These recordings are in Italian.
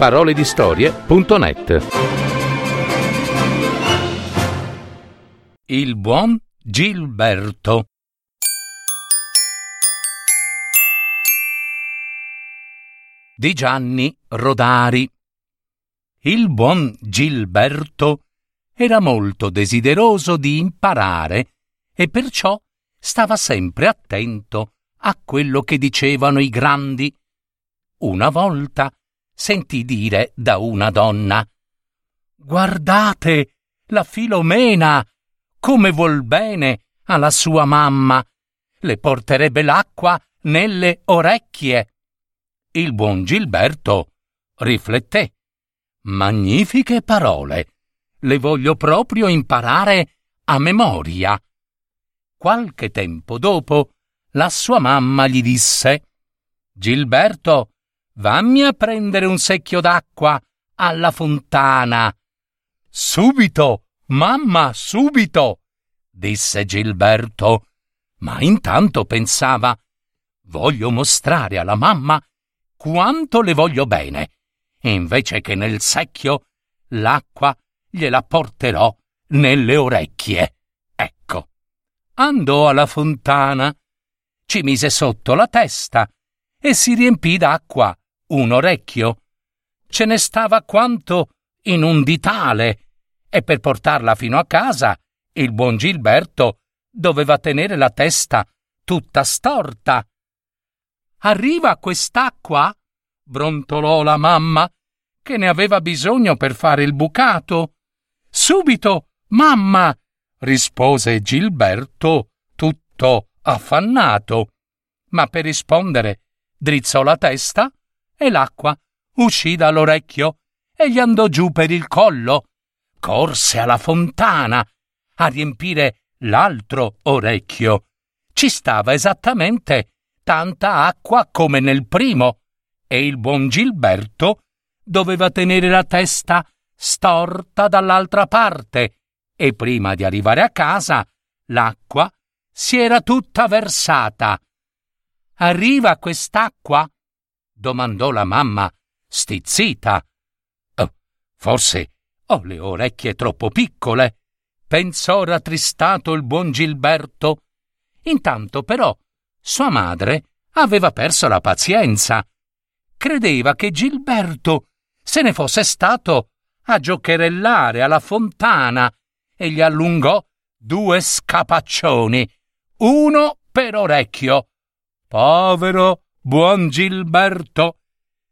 www.paroledistorie.net Il buon Gilberto. Di Gianni Rodari. Il buon Gilberto era molto desideroso di imparare e perciò stava sempre attento a quello che dicevano i grandi. Una volta sentì dire da una donna Guardate la Filomena come vuol bene alla sua mamma. Le porterebbe l'acqua nelle orecchie. Il buon Gilberto rifletté. Magnifiche parole. Le voglio proprio imparare a memoria. Qualche tempo dopo, la sua mamma gli disse Gilberto, Vammi a prendere un secchio d'acqua alla fontana. Subito, mamma, subito, disse Gilberto. Ma intanto pensava voglio mostrare alla mamma quanto le voglio bene. Invece che nel secchio, l'acqua gliela porterò nelle orecchie. Ecco. Andò alla fontana, ci mise sotto la testa e si riempì d'acqua un orecchio. Ce ne stava quanto in un ditale, e per portarla fino a casa il buon Gilberto doveva tenere la testa tutta storta. Arriva quest'acqua? brontolò la mamma, che ne aveva bisogno per fare il bucato. Subito, mamma, rispose Gilberto, tutto affannato. Ma per rispondere drizzò la testa e l'acqua uscì dall'orecchio e gli andò giù per il collo. Corse alla fontana a riempire l'altro orecchio. Ci stava esattamente tanta acqua come nel primo e il buon Gilberto doveva tenere la testa storta dall'altra parte e prima di arrivare a casa l'acqua si era tutta versata. Arriva quest'acqua? Domandò la mamma, stizzita. Oh, forse ho le orecchie troppo piccole, pensò rattristato il buon Gilberto. Intanto però sua madre aveva perso la pazienza. Credeva che Gilberto se ne fosse stato a giocherellare alla fontana e gli allungò due scapaccioni, uno per orecchio. Povero buon Gilberto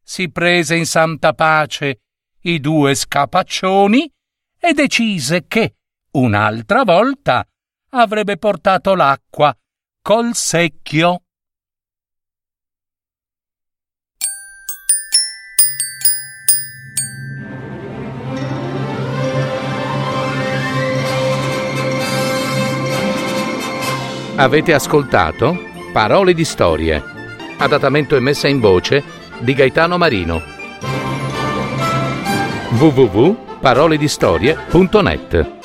si prese in santa pace i due scapaccioni e decise che un'altra volta avrebbe portato l'acqua col secchio. Avete ascoltato Parole di storie adattamento e messa in voce di Gaetano Marino. www.paroledistorie.net